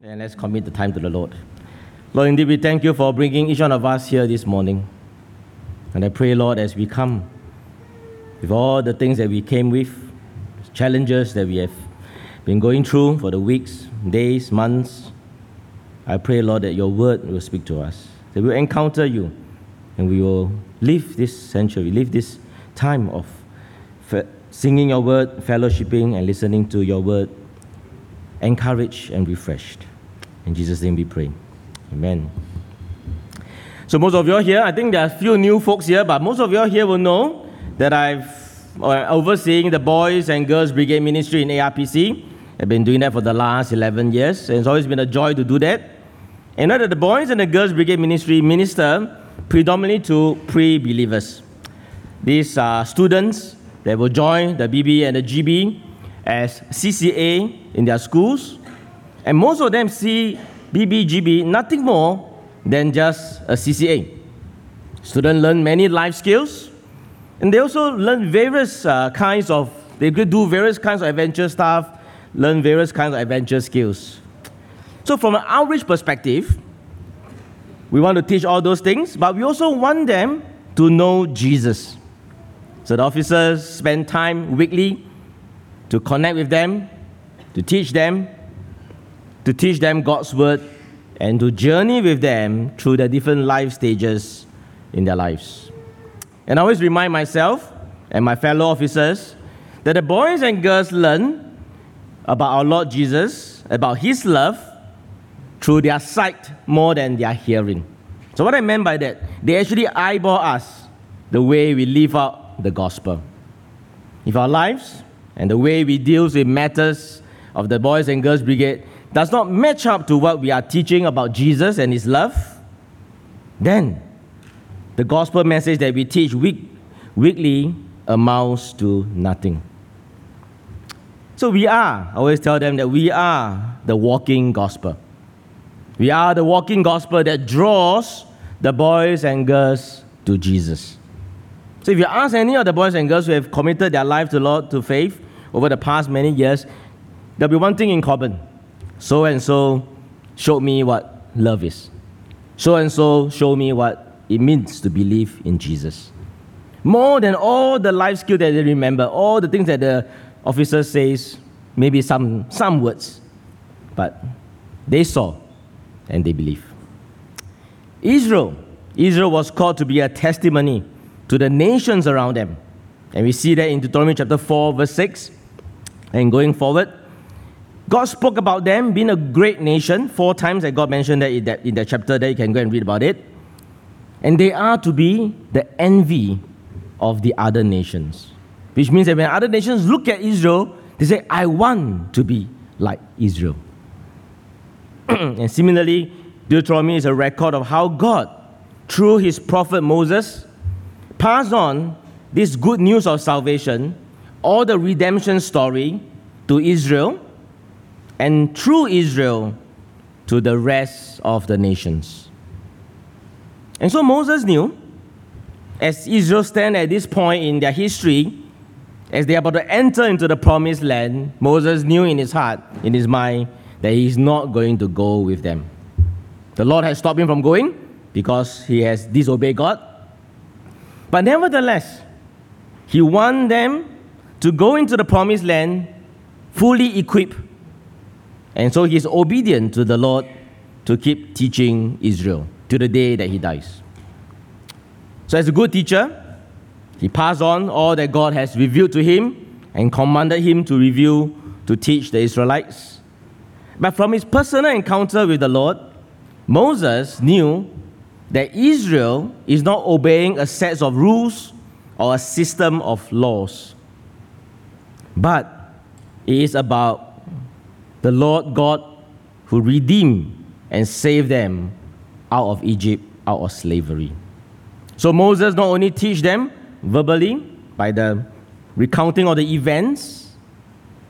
And let's commit the time to the Lord. Lord, indeed, we thank you for bringing each one of us here this morning. And I pray, Lord, as we come with all the things that we came with, challenges that we have been going through for the weeks, days, months, I pray, Lord, that your word will speak to us, that we'll encounter you, and we will live this century, live this time of singing your word, fellowshipping, and listening to your word, encouraged and refreshed. In Jesus' name we pray. Amen. So most of you are here, I think there are a few new folks here, but most of you are here will know that I've uh, overseeing the Boys and Girls Brigade Ministry in ARPC. I've been doing that for the last 11 years, and it's always been a joy to do that. And know that the Boys and the Girls Brigade Ministry minister predominantly to pre-believers. These are students that will join the BB and the GB as CCA in their schools and most of them see BBGB nothing more than just a CCA. Students learn many life skills, and they also learn various uh, kinds of, they could do various kinds of adventure stuff, learn various kinds of adventure skills. So, from an outreach perspective, we want to teach all those things, but we also want them to know Jesus. So, the officers spend time weekly to connect with them, to teach them, to teach them God's word and to journey with them through the different life stages in their lives. And I always remind myself and my fellow officers that the boys and girls learn about our Lord Jesus, about His love, through their sight more than their hearing. So, what I meant by that, they actually eyeball us the way we live out the gospel. If our lives and the way we deal with matters of the Boys and Girls Brigade does not match up to what we are teaching about Jesus and His love, then the gospel message that we teach week, weekly amounts to nothing. So we are, I always tell them that we are the walking gospel. We are the walking gospel that draws the boys and girls to Jesus. So if you ask any of the boys and girls who have committed their life to Lord to faith over the past many years, there'll be one thing in common so and so showed me what love is. So and so showed me what it means to believe in Jesus. More than all the life skill that they remember, all the things that the officer says, maybe some, some words, but they saw and they believe. Israel, Israel was called to be a testimony to the nations around them. And we see that in Deuteronomy chapter 4, verse 6. And going forward, God spoke about them being a great nation. Four times that God mentioned that in that, in that chapter there. You can go and read about it. And they are to be the envy of the other nations. Which means that when other nations look at Israel, they say, I want to be like Israel. and similarly, Deuteronomy is a record of how God, through his prophet Moses, passed on this good news of salvation, all the redemption story to Israel and through Israel to the rest of the nations. And so Moses knew, as Israel stand at this point in their history, as they are about to enter into the promised land, Moses knew in his heart, in his mind, that he is not going to go with them. The Lord has stopped him from going because he has disobeyed God. But nevertheless, he wants them to go into the promised land fully equipped and so he's obedient to the Lord to keep teaching Israel to the day that he dies. So, as a good teacher, he passed on all that God has revealed to him and commanded him to reveal to teach the Israelites. But from his personal encounter with the Lord, Moses knew that Israel is not obeying a set of rules or a system of laws, but it is about the Lord God who redeemed and saved them out of Egypt, out of slavery. So Moses not only teach them verbally by the recounting of the events,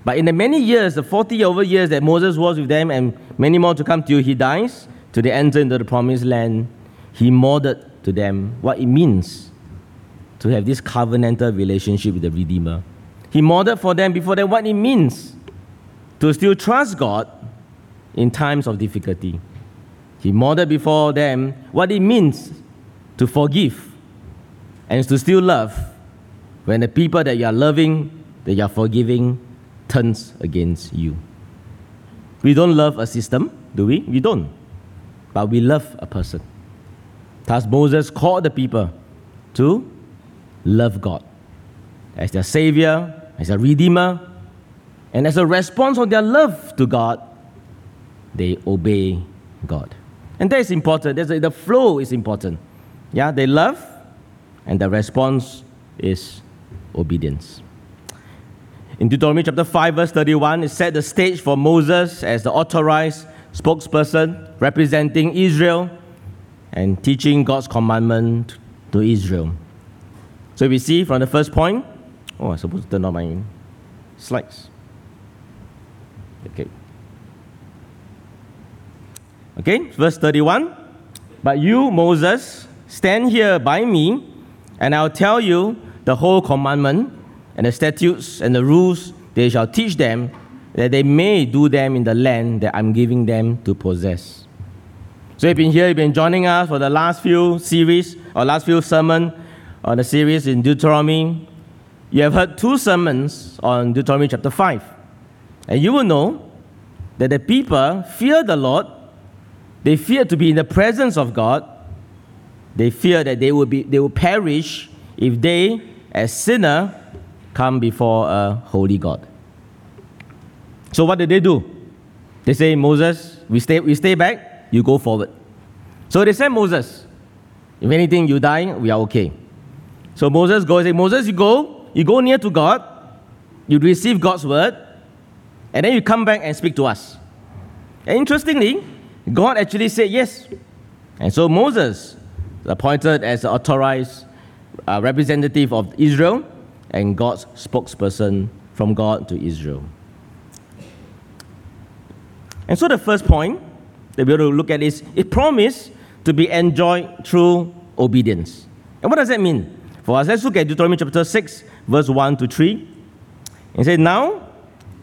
but in the many years, the 40 over years that Moses was with them and many more to come till he dies, till they enter into the promised land, he modeled to them what it means to have this covenantal relationship with the Redeemer. He modeled for them before them what it means to still trust God in times of difficulty. He modeled before them what it means to forgive and to still love when the people that you are loving, that you are forgiving, turns against you. We don't love a system, do we? We don't. But we love a person. Thus, Moses called the people to love God as their Savior, as a Redeemer, and as a response of their love to God, they obey God. And that is important. The flow is important. Yeah, they love, and the response is obedience. In Deuteronomy chapter 5, verse 31, it set the stage for Moses as the authorized spokesperson representing Israel and teaching God's commandment to Israel. So we see from the first point, oh, I suppose to turn on my slides. Okay. Okay, verse 31. But you, Moses, stand here by me, and I'll tell you the whole commandment and the statutes and the rules they shall teach them, that they may do them in the land that I'm giving them to possess. So you've been here, you've been joining us for the last few series or last few sermon on the series in Deuteronomy. You have heard two sermons on Deuteronomy chapter 5. And you will know that the people fear the Lord they fear to be in the presence of God. They fear that they will, be, they will perish if they, as sinner, come before a holy God. So what did they do? They say, Moses, we stay, we stay back, you go forward. So they said, Moses, if anything, you die, we are okay. So Moses goes, say, Moses, you go, you go near to God, you receive God's word, and then you come back and speak to us. And interestingly, God actually said yes. And so Moses appointed as the authorized uh, representative of Israel and God's spokesperson from God to Israel. And so the first point that we're going to look at is it promised to be enjoyed through obedience. And what does that mean? For us, let's look at Deuteronomy chapter 6, verse 1 to 3. It says, Now,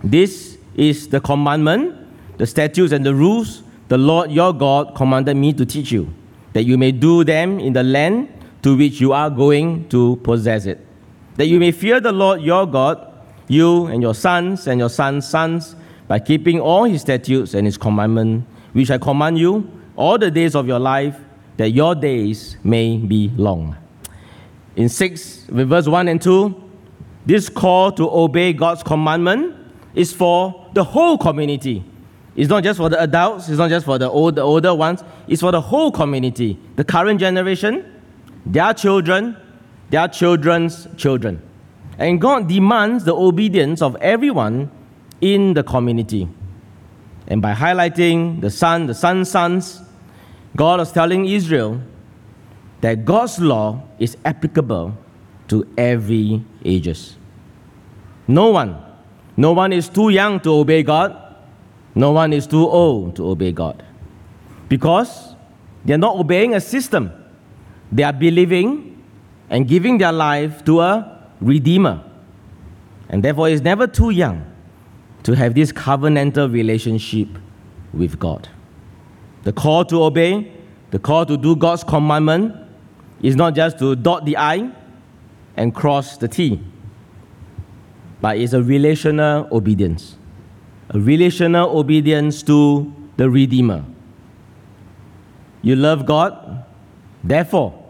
this is the commandment, the statutes, and the rules the Lord your God commanded me to teach you, that you may do them in the land to which you are going to possess it. That you may fear the Lord your God, you and your sons and your sons' sons, by keeping all his statutes and his commandments, which I command you all the days of your life, that your days may be long. In 6, verse 1 and 2, this call to obey God's commandment is for the whole community it's not just for the adults, it's not just for the, old, the older ones, it's for the whole community. The current generation, their children, their children's children. And God demands the obedience of everyone in the community. And by highlighting the son, the son's sons, God was telling Israel that God's law is applicable to every ages. No one, no one is too young to obey God. No one is too old to obey God because they're not obeying a system. They are believing and giving their life to a Redeemer. And therefore, it's never too young to have this covenantal relationship with God. The call to obey, the call to do God's commandment, is not just to dot the I and cross the T, but it's a relational obedience a relational obedience to the Redeemer. You love God, therefore,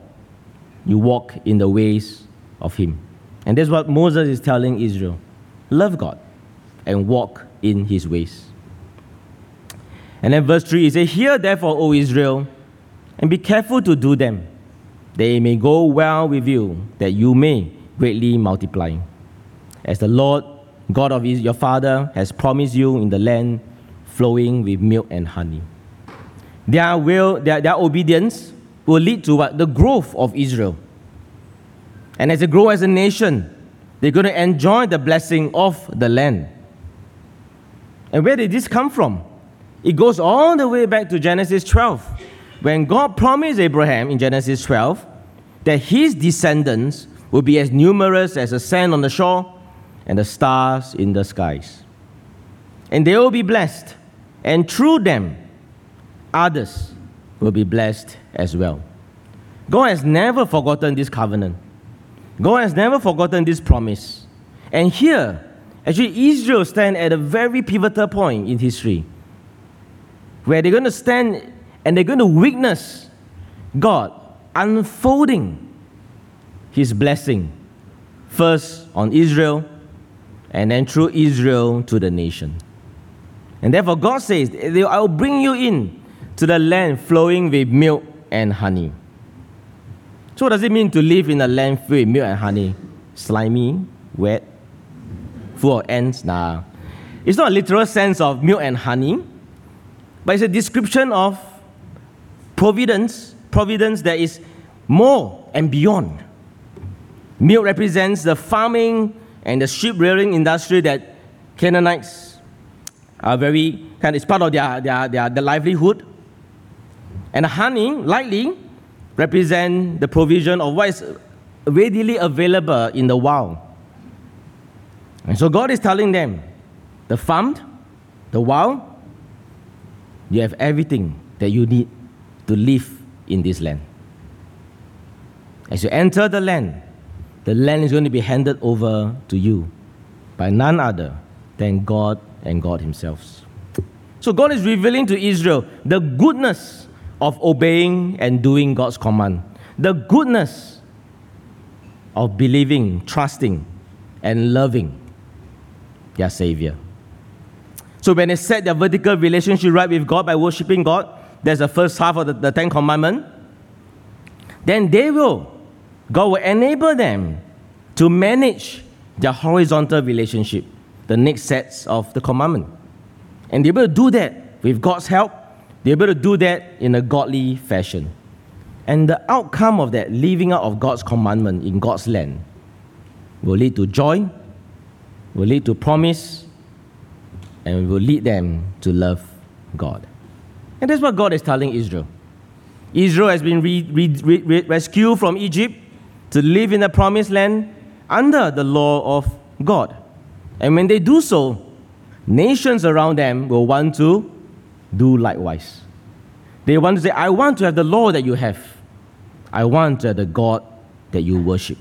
you walk in the ways of Him. And that's what Moses is telling Israel love God and walk in His ways. And then verse 3 he says, Hear therefore, O Israel, and be careful to do them. They may go well with you, that you may greatly multiply. As the Lord God of your father has promised you in the land flowing with milk and honey. Their will, their, their obedience will lead to what? The growth of Israel. And as they grow as a nation, they're going to enjoy the blessing of the land. And where did this come from? It goes all the way back to Genesis 12, when God promised Abraham in Genesis 12 that his descendants will be as numerous as the sand on the shore and the stars in the skies. And they will be blessed, and through them, others will be blessed as well. God has never forgotten this covenant. God has never forgotten this promise. And here, actually, Israel stand at a very pivotal point in history where they're going to stand and they're going to witness God unfolding his blessing first on Israel and then through Israel to the nation. And therefore, God says, I will bring you in to the land flowing with milk and honey. So, what does it mean to live in a land filled with milk and honey? Slimy, wet, full of ants? Nah. It's not a literal sense of milk and honey, but it's a description of providence, providence that is more and beyond. Milk represents the farming and the sheep rearing industry that Canaanites are very kind it's part of their, their, their, their livelihood. And honey, likely, represent the provision of what is readily available in the wild. And so God is telling them, the farmed, the wild, you have everything that you need to live in this land. As you enter the land, the land is going to be handed over to you by none other than God and God Himself. So God is revealing to Israel the goodness of obeying and doing God's command, the goodness of believing, trusting, and loving their Savior. So when they set their vertical relationship right with God by worshiping God, that's the first half of the, the Ten Commandments, then they will, God will enable them to manage their horizontal relationship, the next sets of the commandment. And they will do that with God's help they're able to do that in a godly fashion. And the outcome of that living out of God's commandment in God's land will lead to joy, will lead to promise, and will lead them to love God. And that's what God is telling Israel. Israel has been re- re- re- rescued from Egypt to live in the promised land under the law of God. And when they do so, nations around them will want to do likewise. They want to say, I want to have the law that you have. I want to have the God that you worship.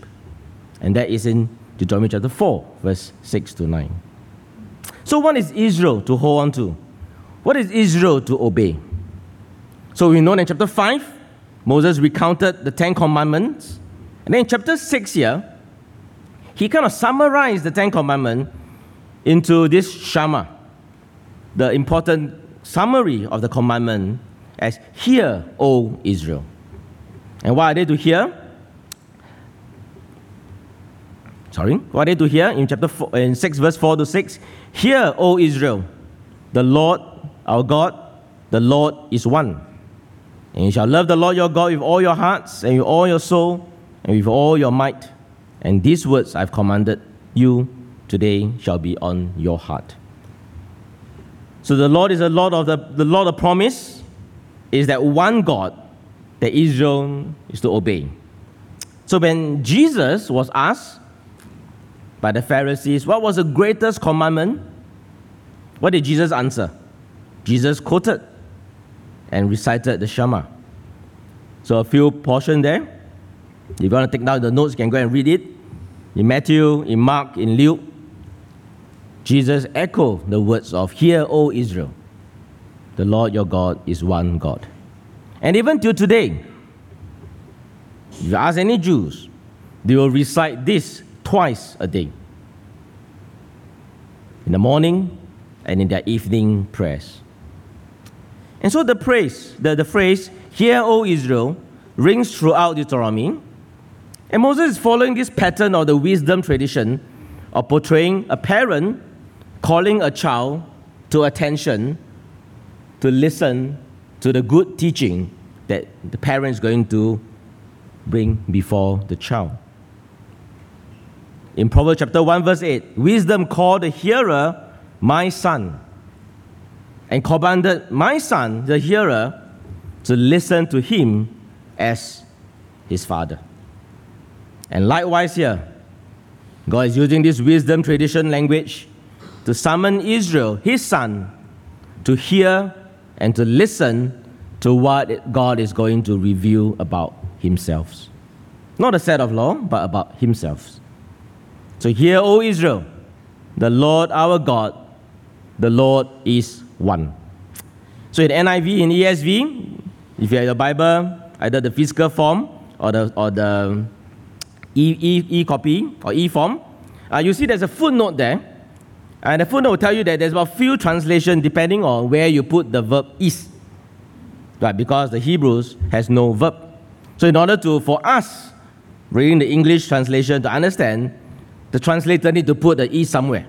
And that is in Deuteronomy chapter 4, verse 6 to 9. So, what is Israel to hold on to? What is Israel to obey? So, we know in chapter 5, Moses recounted the Ten Commandments. And then in chapter 6 here, he kind of summarized the Ten Commandments into this Shema, the important summary of the commandment as Hear, O Israel. And what are they to hear? Sorry, what are they to hear in chapter four, in 6, verse 4 to 6? Hear, O Israel, the Lord our God, the Lord is one. And you shall love the Lord your God with all your hearts and with all your soul and with all your might. And these words I've commanded you today shall be on your heart. So the Lord is a Lord of the, the Lord of promise, is that one God that Israel is to obey. So when Jesus was asked by the Pharisees, what was the greatest commandment? What did Jesus answer? Jesus quoted and recited the Shema. So a few portion there. If you want to take down the notes, you can go and read it. In Matthew, in Mark, in Luke, Jesus echoed the words of, Hear, O Israel, the Lord your God is one God. And even till today, if you ask any Jews, they will recite this twice a day in the morning and in their evening prayers. And so the praise, the, the phrase, Hear, O Israel, rings throughout Deuteronomy. And Moses is following this pattern of the wisdom tradition of portraying a parent calling a child to attention to listen to the good teaching that the parent is going to bring before the child. In Proverbs chapter 1, verse 8, wisdom called the hearer my son, and commanded my son, the hearer, to listen to him as his father. And likewise, here, God is using this wisdom tradition language to summon Israel, his son, to hear and to listen to what God is going to reveal about Himself. Not a set of law, but about Himself. So, hear, O Israel, the Lord our God, the Lord is one. So, in NIV, in ESV, if you have your Bible, either the physical form or the, or the e, e, e copy or e form, uh, you see there's a footnote there. And the footnote will tell you that there's about few translation depending on where you put the verb is. Right, because the Hebrews has no verb. So in order to, for us, reading the English translation to understand, the translator need to put the is somewhere.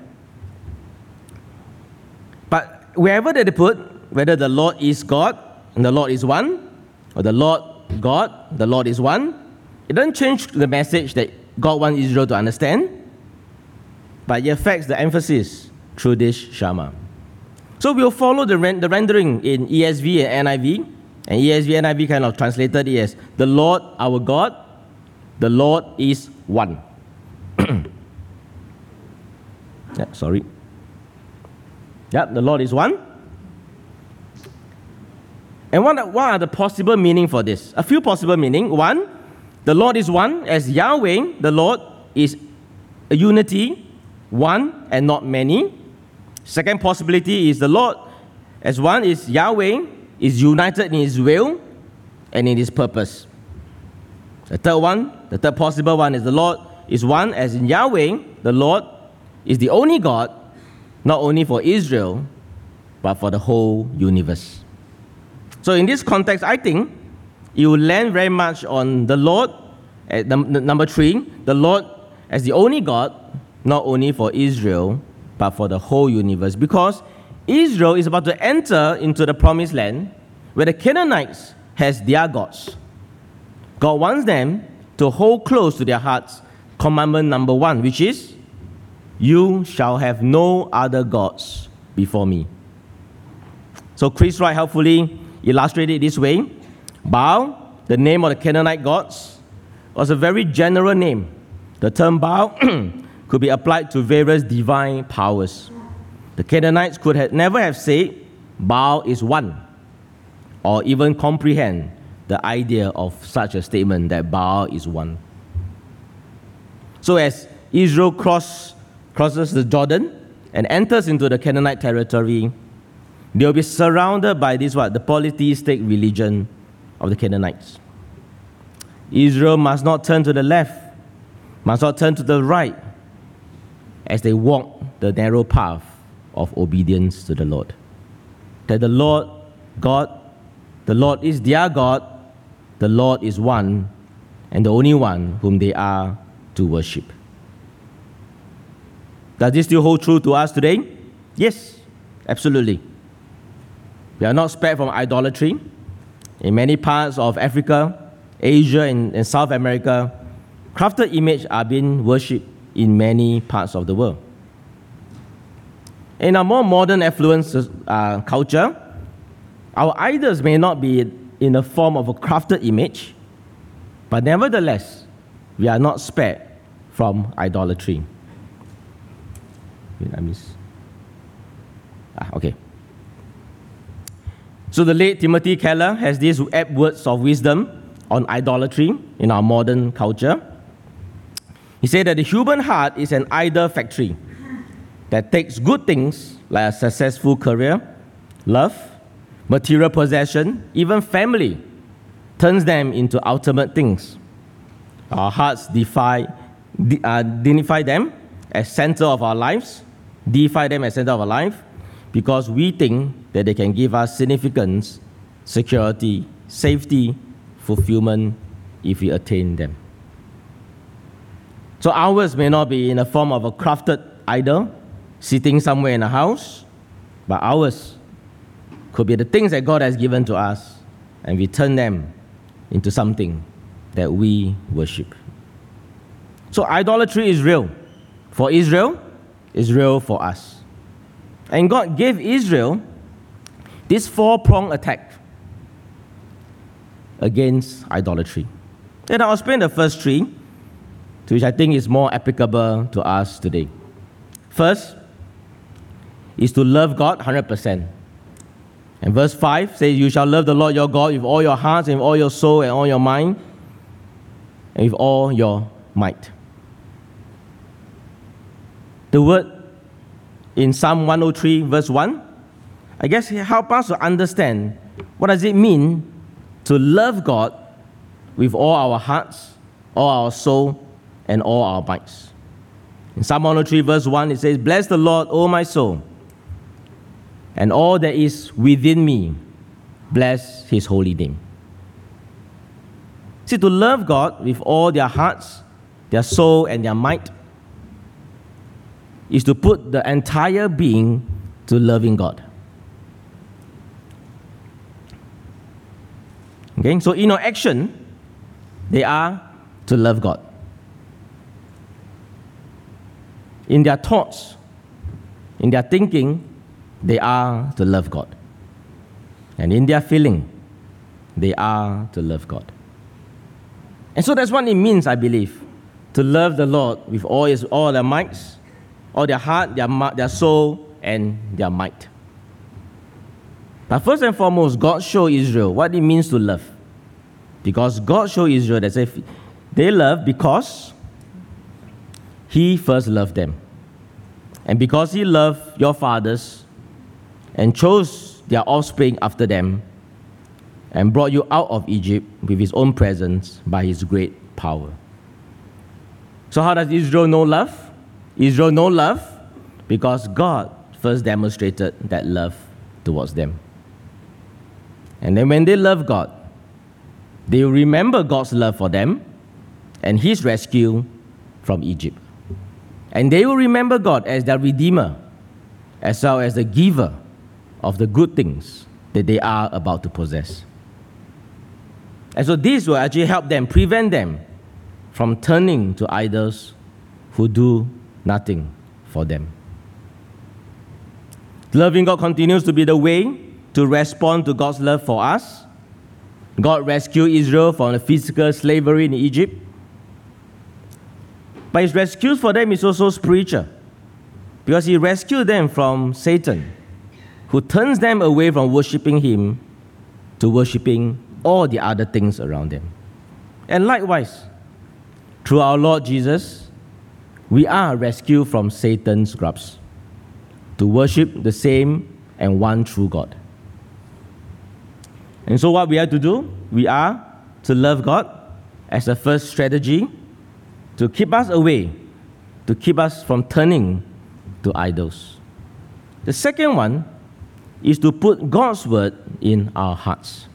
But wherever that they put, whether the Lord is God and the Lord is one, or the Lord God, the Lord is one, it doesn't change the message that God wants Israel to understand, but it affects the emphasis through this Shema. So we'll follow the, the rendering in ESV and NIV, and ESV and NIV kind of translated it as the Lord our God, the Lord is one. yeah, sorry. Yeah, the Lord is one. And what, what are the possible meaning for this? A few possible meaning. One, the Lord is one, as Yahweh, the Lord is a unity, one and not many. Second possibility is the Lord as one is Yahweh is united in his will and in his purpose. The third one, the third possible one is the Lord is one as in Yahweh, the Lord is the only God, not only for Israel, but for the whole universe. So in this context, I think you land very much on the Lord, number three, the Lord as the only God, not only for Israel, but for the whole universe. Because Israel is about to enter into the promised land where the Canaanites has their gods. God wants them to hold close to their hearts commandment number one, which is, You shall have no other gods before me. So Chris Wright helpfully illustrated it this way Baal, the name of the Canaanite gods, was a very general name. The term Baal could be applied to various divine powers. The Canaanites could have never have said Baal is one, or even comprehend the idea of such a statement that Baal is one. So as Israel cross, crosses the Jordan and enters into the Canaanite territory, they will be surrounded by this what? The polytheistic religion of the Canaanites. Israel must not turn to the left, must not turn to the right as they walk the narrow path of obedience to the Lord. That the Lord, God, the Lord is their God, the Lord is one, and the only one whom they are to worship. Does this still hold true to us today? Yes, absolutely. We are not spared from idolatry. In many parts of Africa, Asia, and, and South America, crafted images are being worshipped in many parts of the world. In a more modern affluent uh, culture, our idols may not be in the form of a crafted image, but nevertheless, we are not spared from idolatry. Wait, I miss. Ah, okay. So the late Timothy Keller has these apt words of wisdom on idolatry in our modern culture. He said that the human heart is an idol factory that takes good things like a successful career, love, material possession, even family, turns them into ultimate things. Our hearts defy, uh, dignify them as center of our lives, defy them as center of our life, because we think that they can give us significance, security, safety, fulfillment if we attain them. So ours may not be in the form of a crafted idol sitting somewhere in a house, but ours could be the things that God has given to us, and we turn them into something that we worship. So idolatry is real. For Israel, is real for us. And God gave Israel this four pronged attack against idolatry. And I'll explain the first three, which I think is more applicable to us today. First is to love God 100%. And verse 5 says, You shall love the Lord your God with all your heart and with all your soul and all your mind and with all your might. The word in Psalm 103, verse 1, I guess help us to understand what does it mean to love God with all our hearts, all our soul, and all our minds. In Psalm 103, verse 1, it says, Bless the Lord, O my soul, and all that is within me, bless his holy name. See, to love God with all their hearts, their soul, and their might is to put the entire being to loving God. Okay, so in our action, they are to love God. In their thoughts, in their thinking, they are to love God. And in their feeling, they are to love God. And so that's what it means, I believe, to love the Lord with all, his, all their mights, all their heart, their, their soul, and their might. But first and foremost, God showed Israel what it means to love. Because God showed Israel that if they love because He first loved them. And because He loved your fathers and chose their offspring after them, and brought you out of Egypt with his own presence by his great power. So, how does Israel know love? Israel know love because God first demonstrated that love towards them. And then, when they love God, they will remember God's love for them and his rescue from Egypt. And they will remember God as their Redeemer, as well as the giver of the good things that they are about to possess. And so this will actually help them, prevent them from turning to idols who do nothing for them. Loving God continues to be the way to respond to God's love for us. God rescued Israel from the physical slavery in Egypt. But his rescue for them is also spiritual because he rescued them from Satan, who turns them away from worshiping him to worshiping all the other things around them. And likewise, through our Lord Jesus, we are rescued from Satan's grasp to worship the same and one true God. And so, what we have to do, we are to love God as the first strategy to keep us away, to keep us from turning to idols. The second one is to put God's word in our hearts.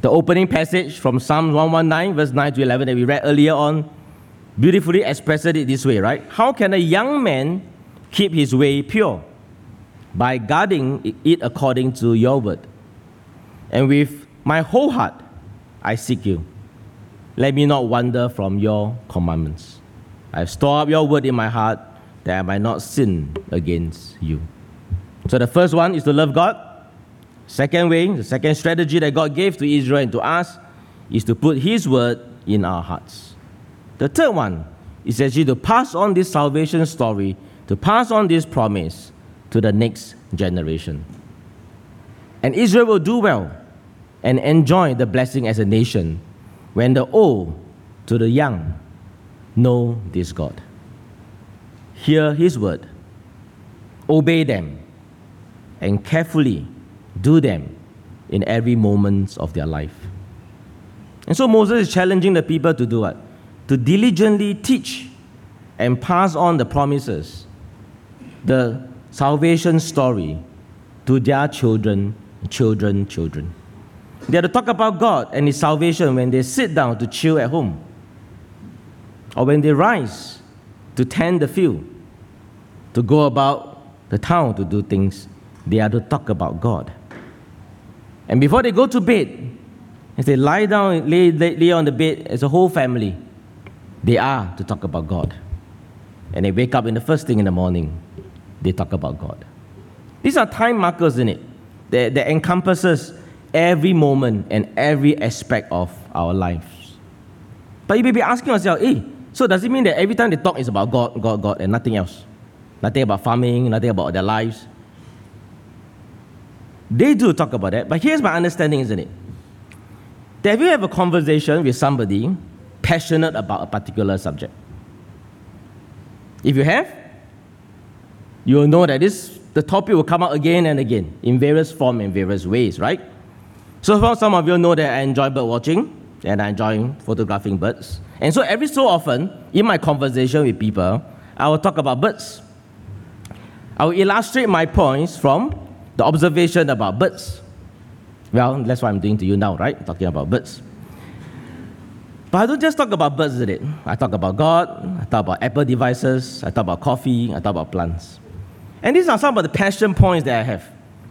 The opening passage from Psalm 119, verse 9 to 11, that we read earlier on, beautifully expressed it this way, right? How can a young man keep his way pure? By guarding it according to your word. And with my whole heart, I seek you. Let me not wander from your commandments. I store up your word in my heart that I might not sin against you. So the first one is to love God. Second way, the second strategy that God gave to Israel and to us is to put His word in our hearts. The third one is actually to pass on this salvation story, to pass on this promise to the next generation. And Israel will do well and enjoy the blessing as a nation when the old to the young know this God. Hear His word, obey them, and carefully do them in every moment of their life. And so Moses is challenging the people to do what? To diligently teach and pass on the promises, the salvation story to their children, children, children. They are to talk about God and His salvation when they sit down to chill at home, or when they rise to tend the field, to go about the town to do things. They are to talk about God. And before they go to bed, as they lie down, lay, lay, lay on the bed as a whole family, they are to talk about God. And they wake up in the first thing in the morning, they talk about God. These are time markers in it that, that encompasses every moment and every aspect of our lives. But you may be asking yourself, hey, so does it mean that every time they talk is about God, God, God, and nothing else? Nothing about farming, nothing about their lives? They do talk about that, but here's my understanding, isn't it? That if you have a conversation with somebody passionate about a particular subject, if you have, you will know that this the topic will come out again and again in various forms and various ways, right? So far, some of you know that I enjoy bird watching and I enjoy photographing birds. And so every so often, in my conversation with people, I will talk about birds. I will illustrate my points from the observation about birds. Well, that's what I'm doing to you now, right? Talking about birds. But I don't just talk about birds, is it? I talk about God, I talk about Apple devices, I talk about coffee, I talk about plants. And these are some of the passion points that I have.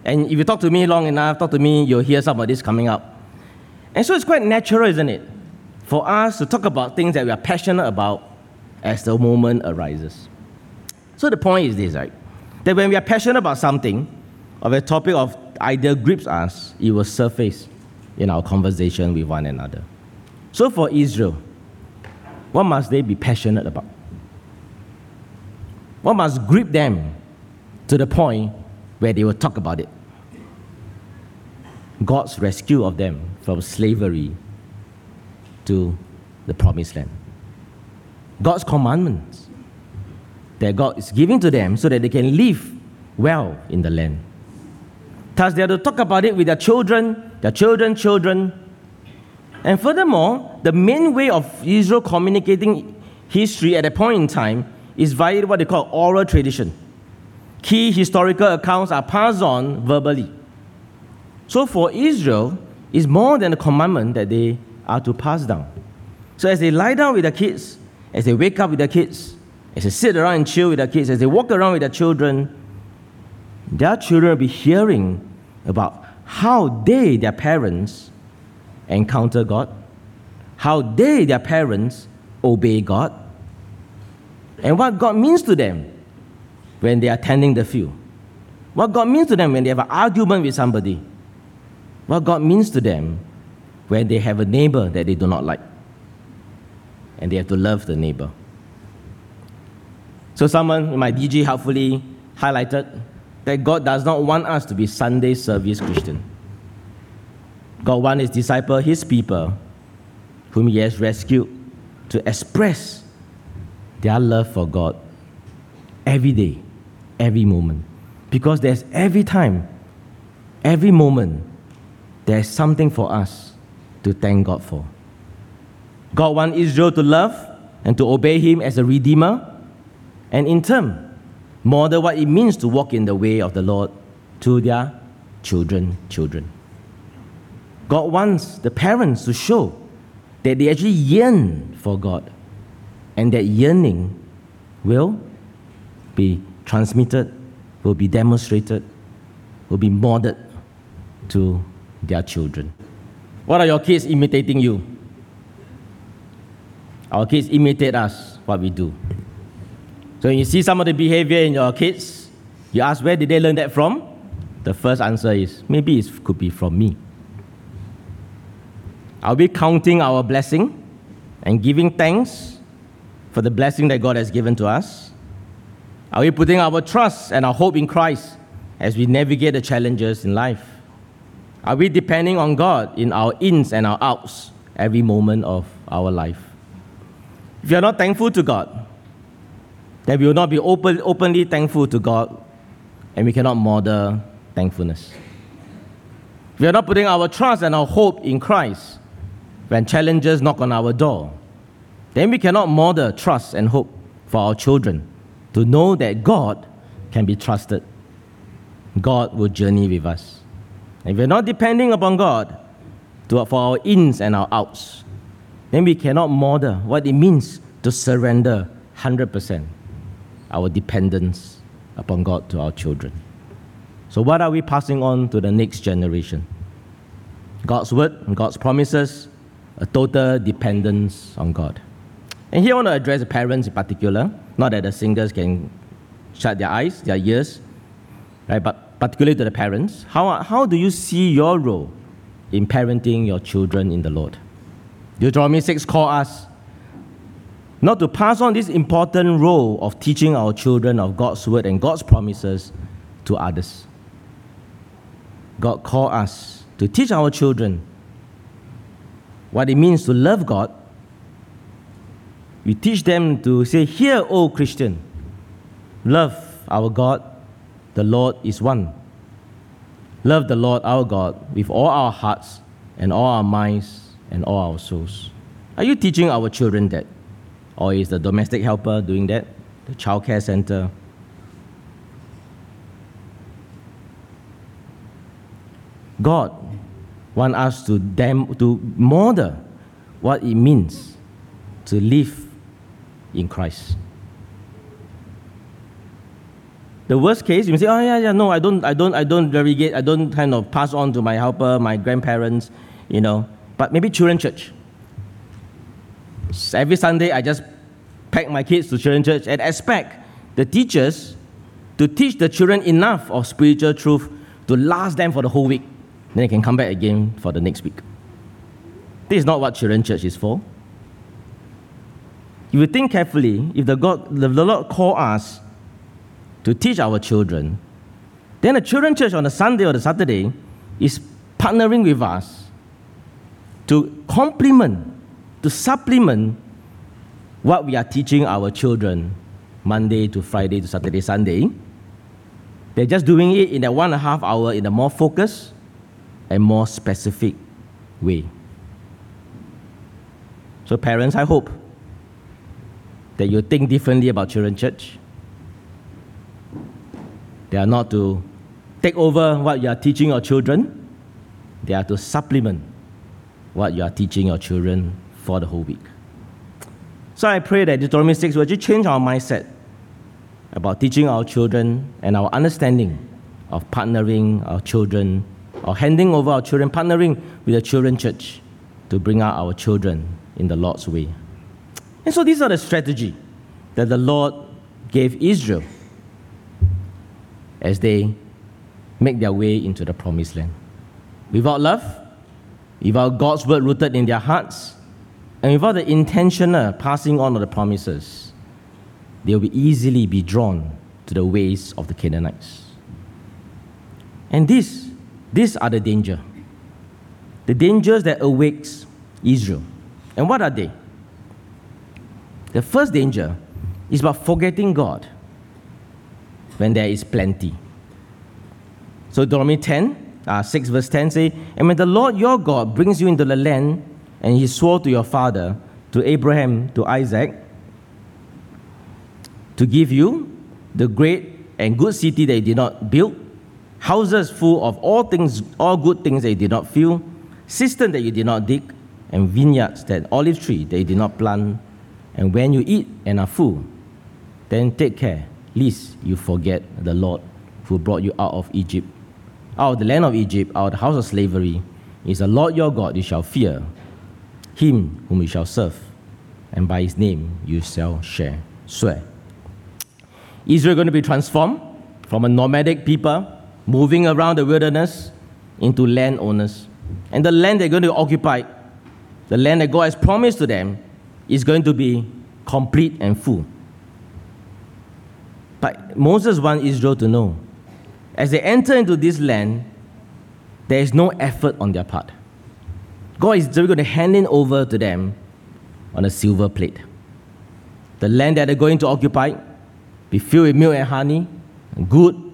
And if you talk to me long enough, talk to me, you'll hear some of this coming up. And so it's quite natural, isn't it, for us to talk about things that we are passionate about as the moment arises. So the point is this, right? That when we are passionate about something, or a topic of idea grips us, it will surface in our conversation with one another. So for Israel, what must they be passionate about? What must grip them to the point where they will talk about it? God's rescue of them from slavery to the promised land. God's commandments that God is giving to them so that they can live well in the land. Thus, they have to talk about it with their children, their children, children. And furthermore, the main way of Israel communicating history at a point in time is via what they call oral tradition. Key historical accounts are passed on verbally. So for Israel, it's more than a commandment that they are to pass down. So as they lie down with their kids, as they wake up with their kids, as they sit around and chill with their kids, as they walk around with their children, their children will be hearing about how they, their parents, encounter God, how they, their parents, obey God, and what God means to them when they are tending the field. What God means to them when they have an argument with somebody. What God means to them when they have a neighbor that they do not like. And they have to love the neighbor. So, someone in my DG helpfully highlighted that God does not want us to be Sunday service Christian. God wants his disciple, his people, whom he has rescued, to express their love for God every day, every moment. Because there's every time, every moment, there's something for us to thank God for. God wants Israel to love and to obey Him as a Redeemer, and in turn, model what it means to walk in the way of the Lord to their children, children. God wants the parents to show that they actually yearn for God, and that yearning will be transmitted, will be demonstrated, will be modeled to their children. What are your kids imitating you? Our kids imitate us, what we do. So when you see some of the behavior in your kids, you ask where did they learn that from? The first answer is maybe it could be from me. Are we counting our blessing and giving thanks for the blessing that God has given to us? Are we putting our trust and our hope in Christ as we navigate the challenges in life? Are we depending on God in our ins and our outs every moment of our life? If you're not thankful to God, then we will not be open, openly thankful to God and we cannot model thankfulness. If we are not putting our trust and our hope in Christ when challenges knock on our door, then we cannot model trust and hope for our children to know that God can be trusted. God will journey with us. If we're not depending upon God to, for our ins and our outs, then we cannot model what it means to surrender 100% our dependence upon God to our children. So, what are we passing on to the next generation? God's word God's promises, a total dependence on God. And here I want to address the parents in particular, not that the singers can shut their eyes, their ears, right, but particularly to the parents. How, how do you see your role in parenting your children in the Lord? Deuteronomy 6 call us not to pass on this important role of teaching our children of God's word and God's promises to others. God called us to teach our children what it means to love God. We teach them to say, Hear, O Christian, love our God, the Lord is one. Love the Lord our God with all our hearts and all our minds and all our souls. Are you teaching our children that? Or is the domestic helper doing that? The child care center? God wants us to, dem- to model what it means to live in Christ. The worst case, you say, oh yeah, yeah, no, I don't, I don't, I don't relegate, I don't kind of pass on to my helper, my grandparents, you know. But maybe children church. Every Sunday, I just pack my kids to children church and expect the teachers to teach the children enough of spiritual truth to last them for the whole week. Then they can come back again for the next week. This is not what children church is for. If you think carefully, if the, God, the Lord call us to teach our children, then the children church on the Sunday or the Saturday is partnering with us to complement, to supplement what we are teaching our children Monday to Friday to Saturday, Sunday. They're just doing it in that one and a half hour in a more focused and more specific way. So, parents, I hope that you think differently about children church. They are not to take over what you are teaching your children, they are to supplement what you are teaching your children for the whole week. So I pray that Deuteronomy 6 will just change our mindset about teaching our children and our understanding of partnering our children or handing over our children, partnering with the children church to bring out our children in the Lord's way. And so these are the strategy that the Lord gave Israel as they make their way into the promised land. Without love, without God's word rooted in their hearts, and without the intentional passing on of the promises, they will easily be drawn to the ways of the Canaanites. And this, these are the danger. The dangers that awakes Israel. And what are they? The first danger is about forgetting God when there is plenty. So Deuteronomy 10, uh, 6 verse 10 say, And when the Lord your God brings you into the land, and he swore to your father, to Abraham, to Isaac, to give you the great and good city that he did not build, houses full of all things, all good things that you did not fill, cistern that you did not dig, and vineyards that olive tree that you did not plant. And when you eat and are full, then take care lest you forget the Lord who brought you out of Egypt, out of the land of Egypt, out of the house of slavery. Is the Lord your God you shall fear, him whom you shall serve, and by his name you shall share. Swear. Israel going to be transformed from a nomadic people moving around the wilderness into landowners. And the land they're going to occupy, the land that God has promised to them, is going to be complete and full. But Moses wants Israel to know as they enter into this land, there is no effort on their part. God is going to hand it over to them on a silver plate. The land that they're going to occupy be filled with milk and honey, good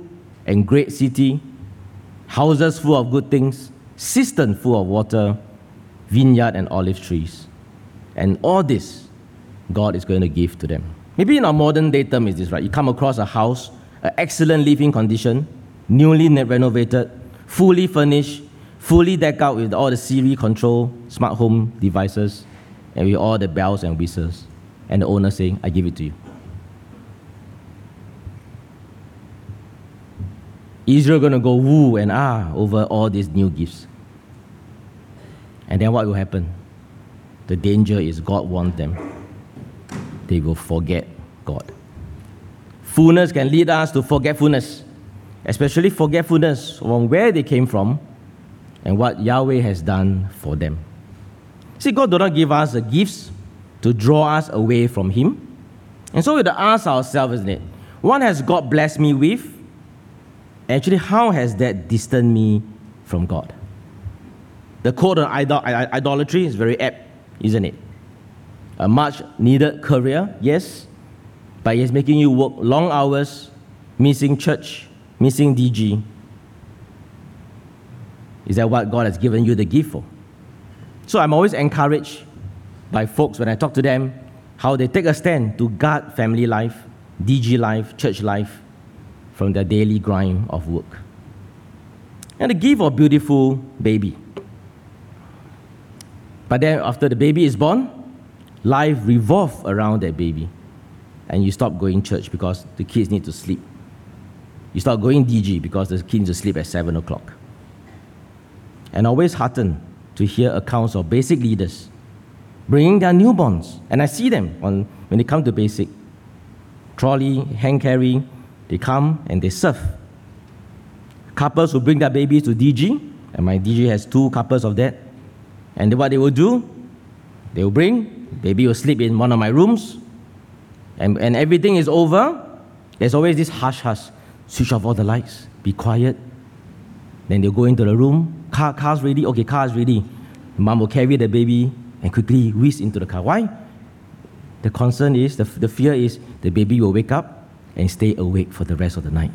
and great city, houses full of good things, cistern full of water, vineyard and olive trees. And all this God is going to give to them. Maybe in our modern day term is this, right? You come across a house, an excellent living condition, newly renovated, fully furnished, fully decked out with all the Siri control, smart home devices, and with all the bells and whistles. And the owner saying, I give it to you. Israel going to go woo and ah over all these new gifts. And then what will happen? The danger is God wants them they will forget God. Fullness can lead us to forgetfulness, especially forgetfulness from where they came from and what Yahweh has done for them. See, God does not give us the gifts to draw us away from Him. And so we have to ask ourselves, isn't it? What has God blessed me with? Actually, how has that distanced me from God. The quote on idolatry is very apt, isn't it? A much needed career, yes, but it's making you work long hours, missing church, missing DG. Is that what God has given you the gift for? So I'm always encouraged by folks when I talk to them how they take a stand to guard family life, DG life, church life from their daily grind of work. And the gift of a beautiful baby. But then after the baby is born, life revolves around that baby. And you stop going church because the kids need to sleep. You start going DG because the kids need to sleep at 7 o'clock. And always heartened to hear accounts of basic leaders bringing their newborns. And I see them on, when they come to basic. Trolley, hand carry, they come and they serve. Couples who bring their babies to DG, and my DG has two couples of that. And what they will do, they will bring, baby will sleep in one of my rooms, and, and everything is over. There's always this hush hush, switch off all the lights, be quiet. Then they'll go into the room, car, car's ready, okay, car's ready. Mom will carry the baby and quickly whisk into the car. Why? The concern is, the, the fear is the baby will wake up and stay awake for the rest of the night.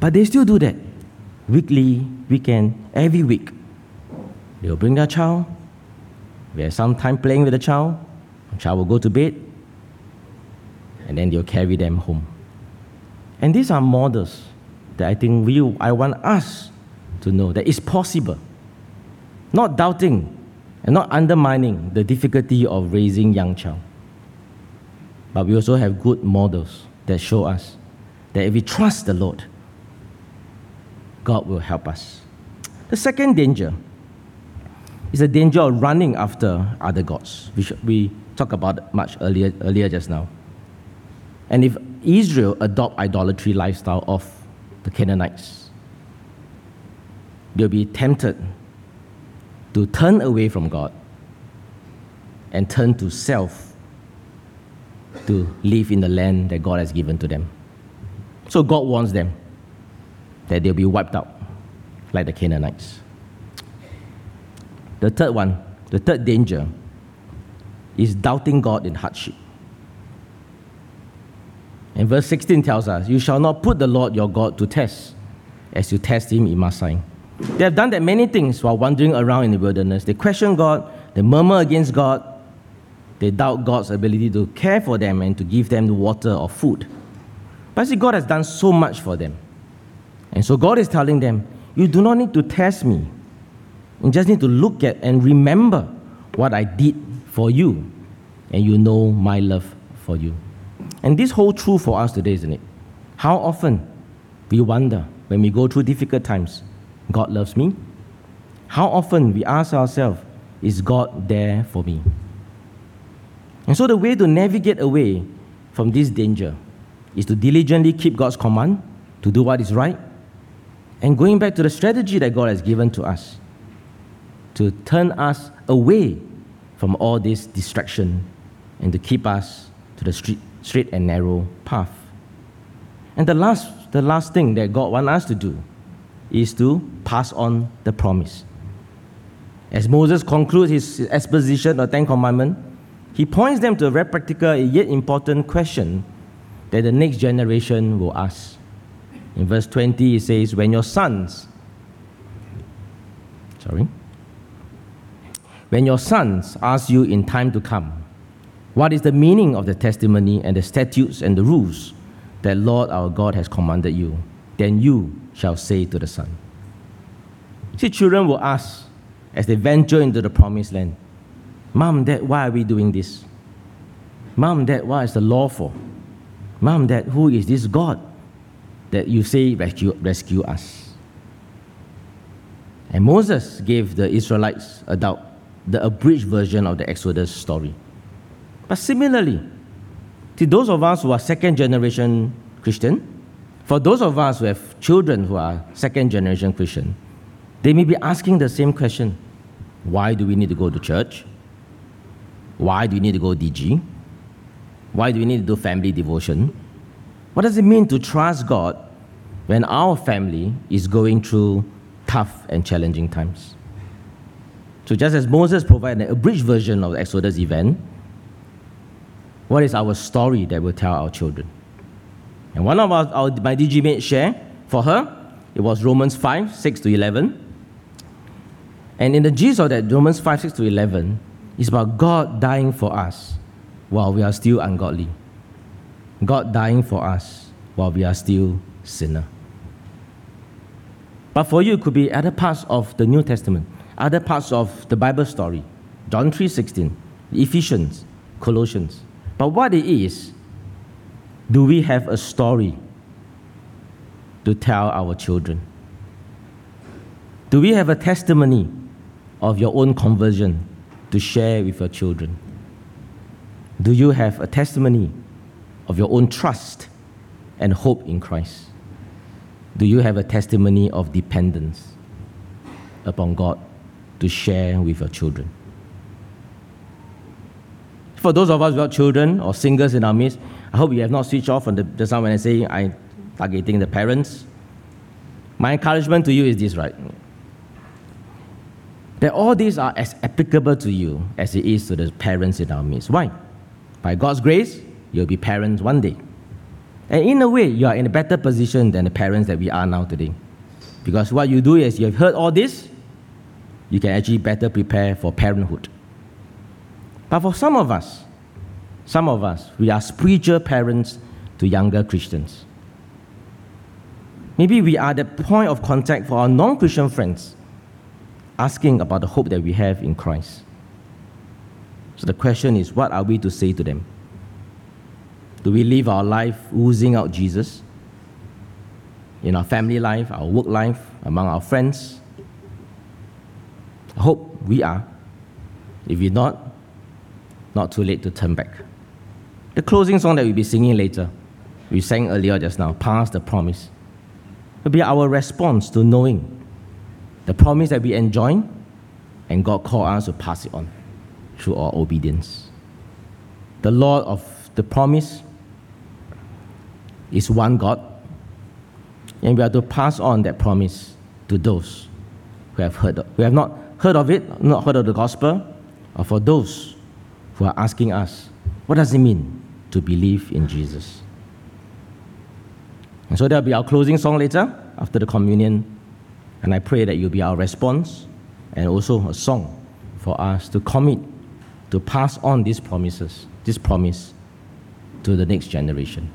But they still do that. Weekly, weekend, every week. They'll bring their child. We have some time playing with the child. The child will go to bed. And then they'll carry them home. And these are models that I think we, I want us to know that it's possible. Not doubting and not undermining the difficulty of raising young child. But we also have good models that show us that if we trust the Lord, God will help us. The second danger is the danger of running after other gods, which we talked about much earlier, earlier just now. And if Israel adopt idolatry lifestyle of the Canaanites, they'll be tempted to turn away from God and turn to self to live in the land that God has given to them. So God warns them that they'll be wiped out like the Canaanites. The third one, the third danger, is doubting God in hardship. And verse 16 tells us, You shall not put the Lord your God to test, as you test him in Massah. They have done that many things while wandering around in the wilderness. They question God, they murmur against God, they doubt God's ability to care for them and to give them the water or food. But see, God has done so much for them. And so God is telling them, You do not need to test me. You just need to look at and remember what I did for you, and you know my love for you. And this holds true for us today, isn't it? How often we wonder when we go through difficult times, God loves me? How often we ask ourselves, is God there for me? And so the way to navigate away from this danger is to diligently keep God's command, to do what is right, and going back to the strategy that God has given to us to turn us away from all this distraction and to keep us to the straight, straight and narrow path. And the last, the last thing that God wants us to do is to pass on the promise. As Moses concludes his exposition of the Ten Commandments, he points them to a very practical yet important question that the next generation will ask. In verse 20, he says, When your sons, sorry, when your sons ask you in time to come, what is the meaning of the testimony and the statutes and the rules that Lord our God has commanded you? Then you shall say to the son. See, children will ask as they venture into the promised land, Mom, Dad, why are we doing this? Mom, Dad, what is the law for? Mom, Dad, who is this God that you say rescue, rescue us? And Moses gave the Israelites a doubt, the abridged version of the Exodus story. But similarly, to those of us who are second generation Christian, for those of us who have children who are second generation Christian, they may be asking the same question Why do we need to go to church? Why do we need to go DG? Why do we need to do family devotion? What does it mean to trust God when our family is going through tough and challenging times. So, just as Moses provided an abridged version of the Exodus event, what is our story that we'll tell our children? And one of our, our my DG mates share for her, it was Romans 5, 6 to 11. And in the gist of that, Romans 5, 6 to 11, is about God dying for us while we are still ungodly. God dying for us while we are still sinner. But for you, it could be other parts of the New Testament, other parts of the Bible story. John 3.16, Ephesians, Colossians. But what it is, do we have a story to tell our children? Do we have a testimony of your own conversion to share with your children? Do you have a testimony of your own trust and hope in Christ? Do you have a testimony of dependence upon God to share with your children? For those of us without children or singles in our midst, I hope you have not switched off from the just now when I say I'm targeting the parents. My encouragement to you is this, right? That all these are as applicable to you as it is to the parents in our midst. Why? By God's grace, you'll be parents one day. And in a way, you are in a better position than the parents that we are now today. Because what you do is you have heard all this, you can actually better prepare for parenthood. But for some of us, some of us, we are spiritual parents to younger Christians. Maybe we are the point of contact for our non Christian friends, asking about the hope that we have in Christ. So the question is what are we to say to them? Do we live our life oozing out Jesus? In our family life, our work life, among our friends? I hope we are. If you're not, not too late to turn back. The closing song that we'll be singing later, we sang earlier just now, Pass the Promise, will be our response to knowing the promise that we enjoy and God called us to pass it on through our obedience. The Lord of the promise is one God, and we are to pass on that promise to those who have heard, of, who have not heard of it, not heard of the gospel, or for those who are asking us, what does it mean to believe in Jesus? And so that'll be our closing song later after the communion. And I pray that you'll be our response and also a song for us to commit to pass on these promises, this promise to the next generation.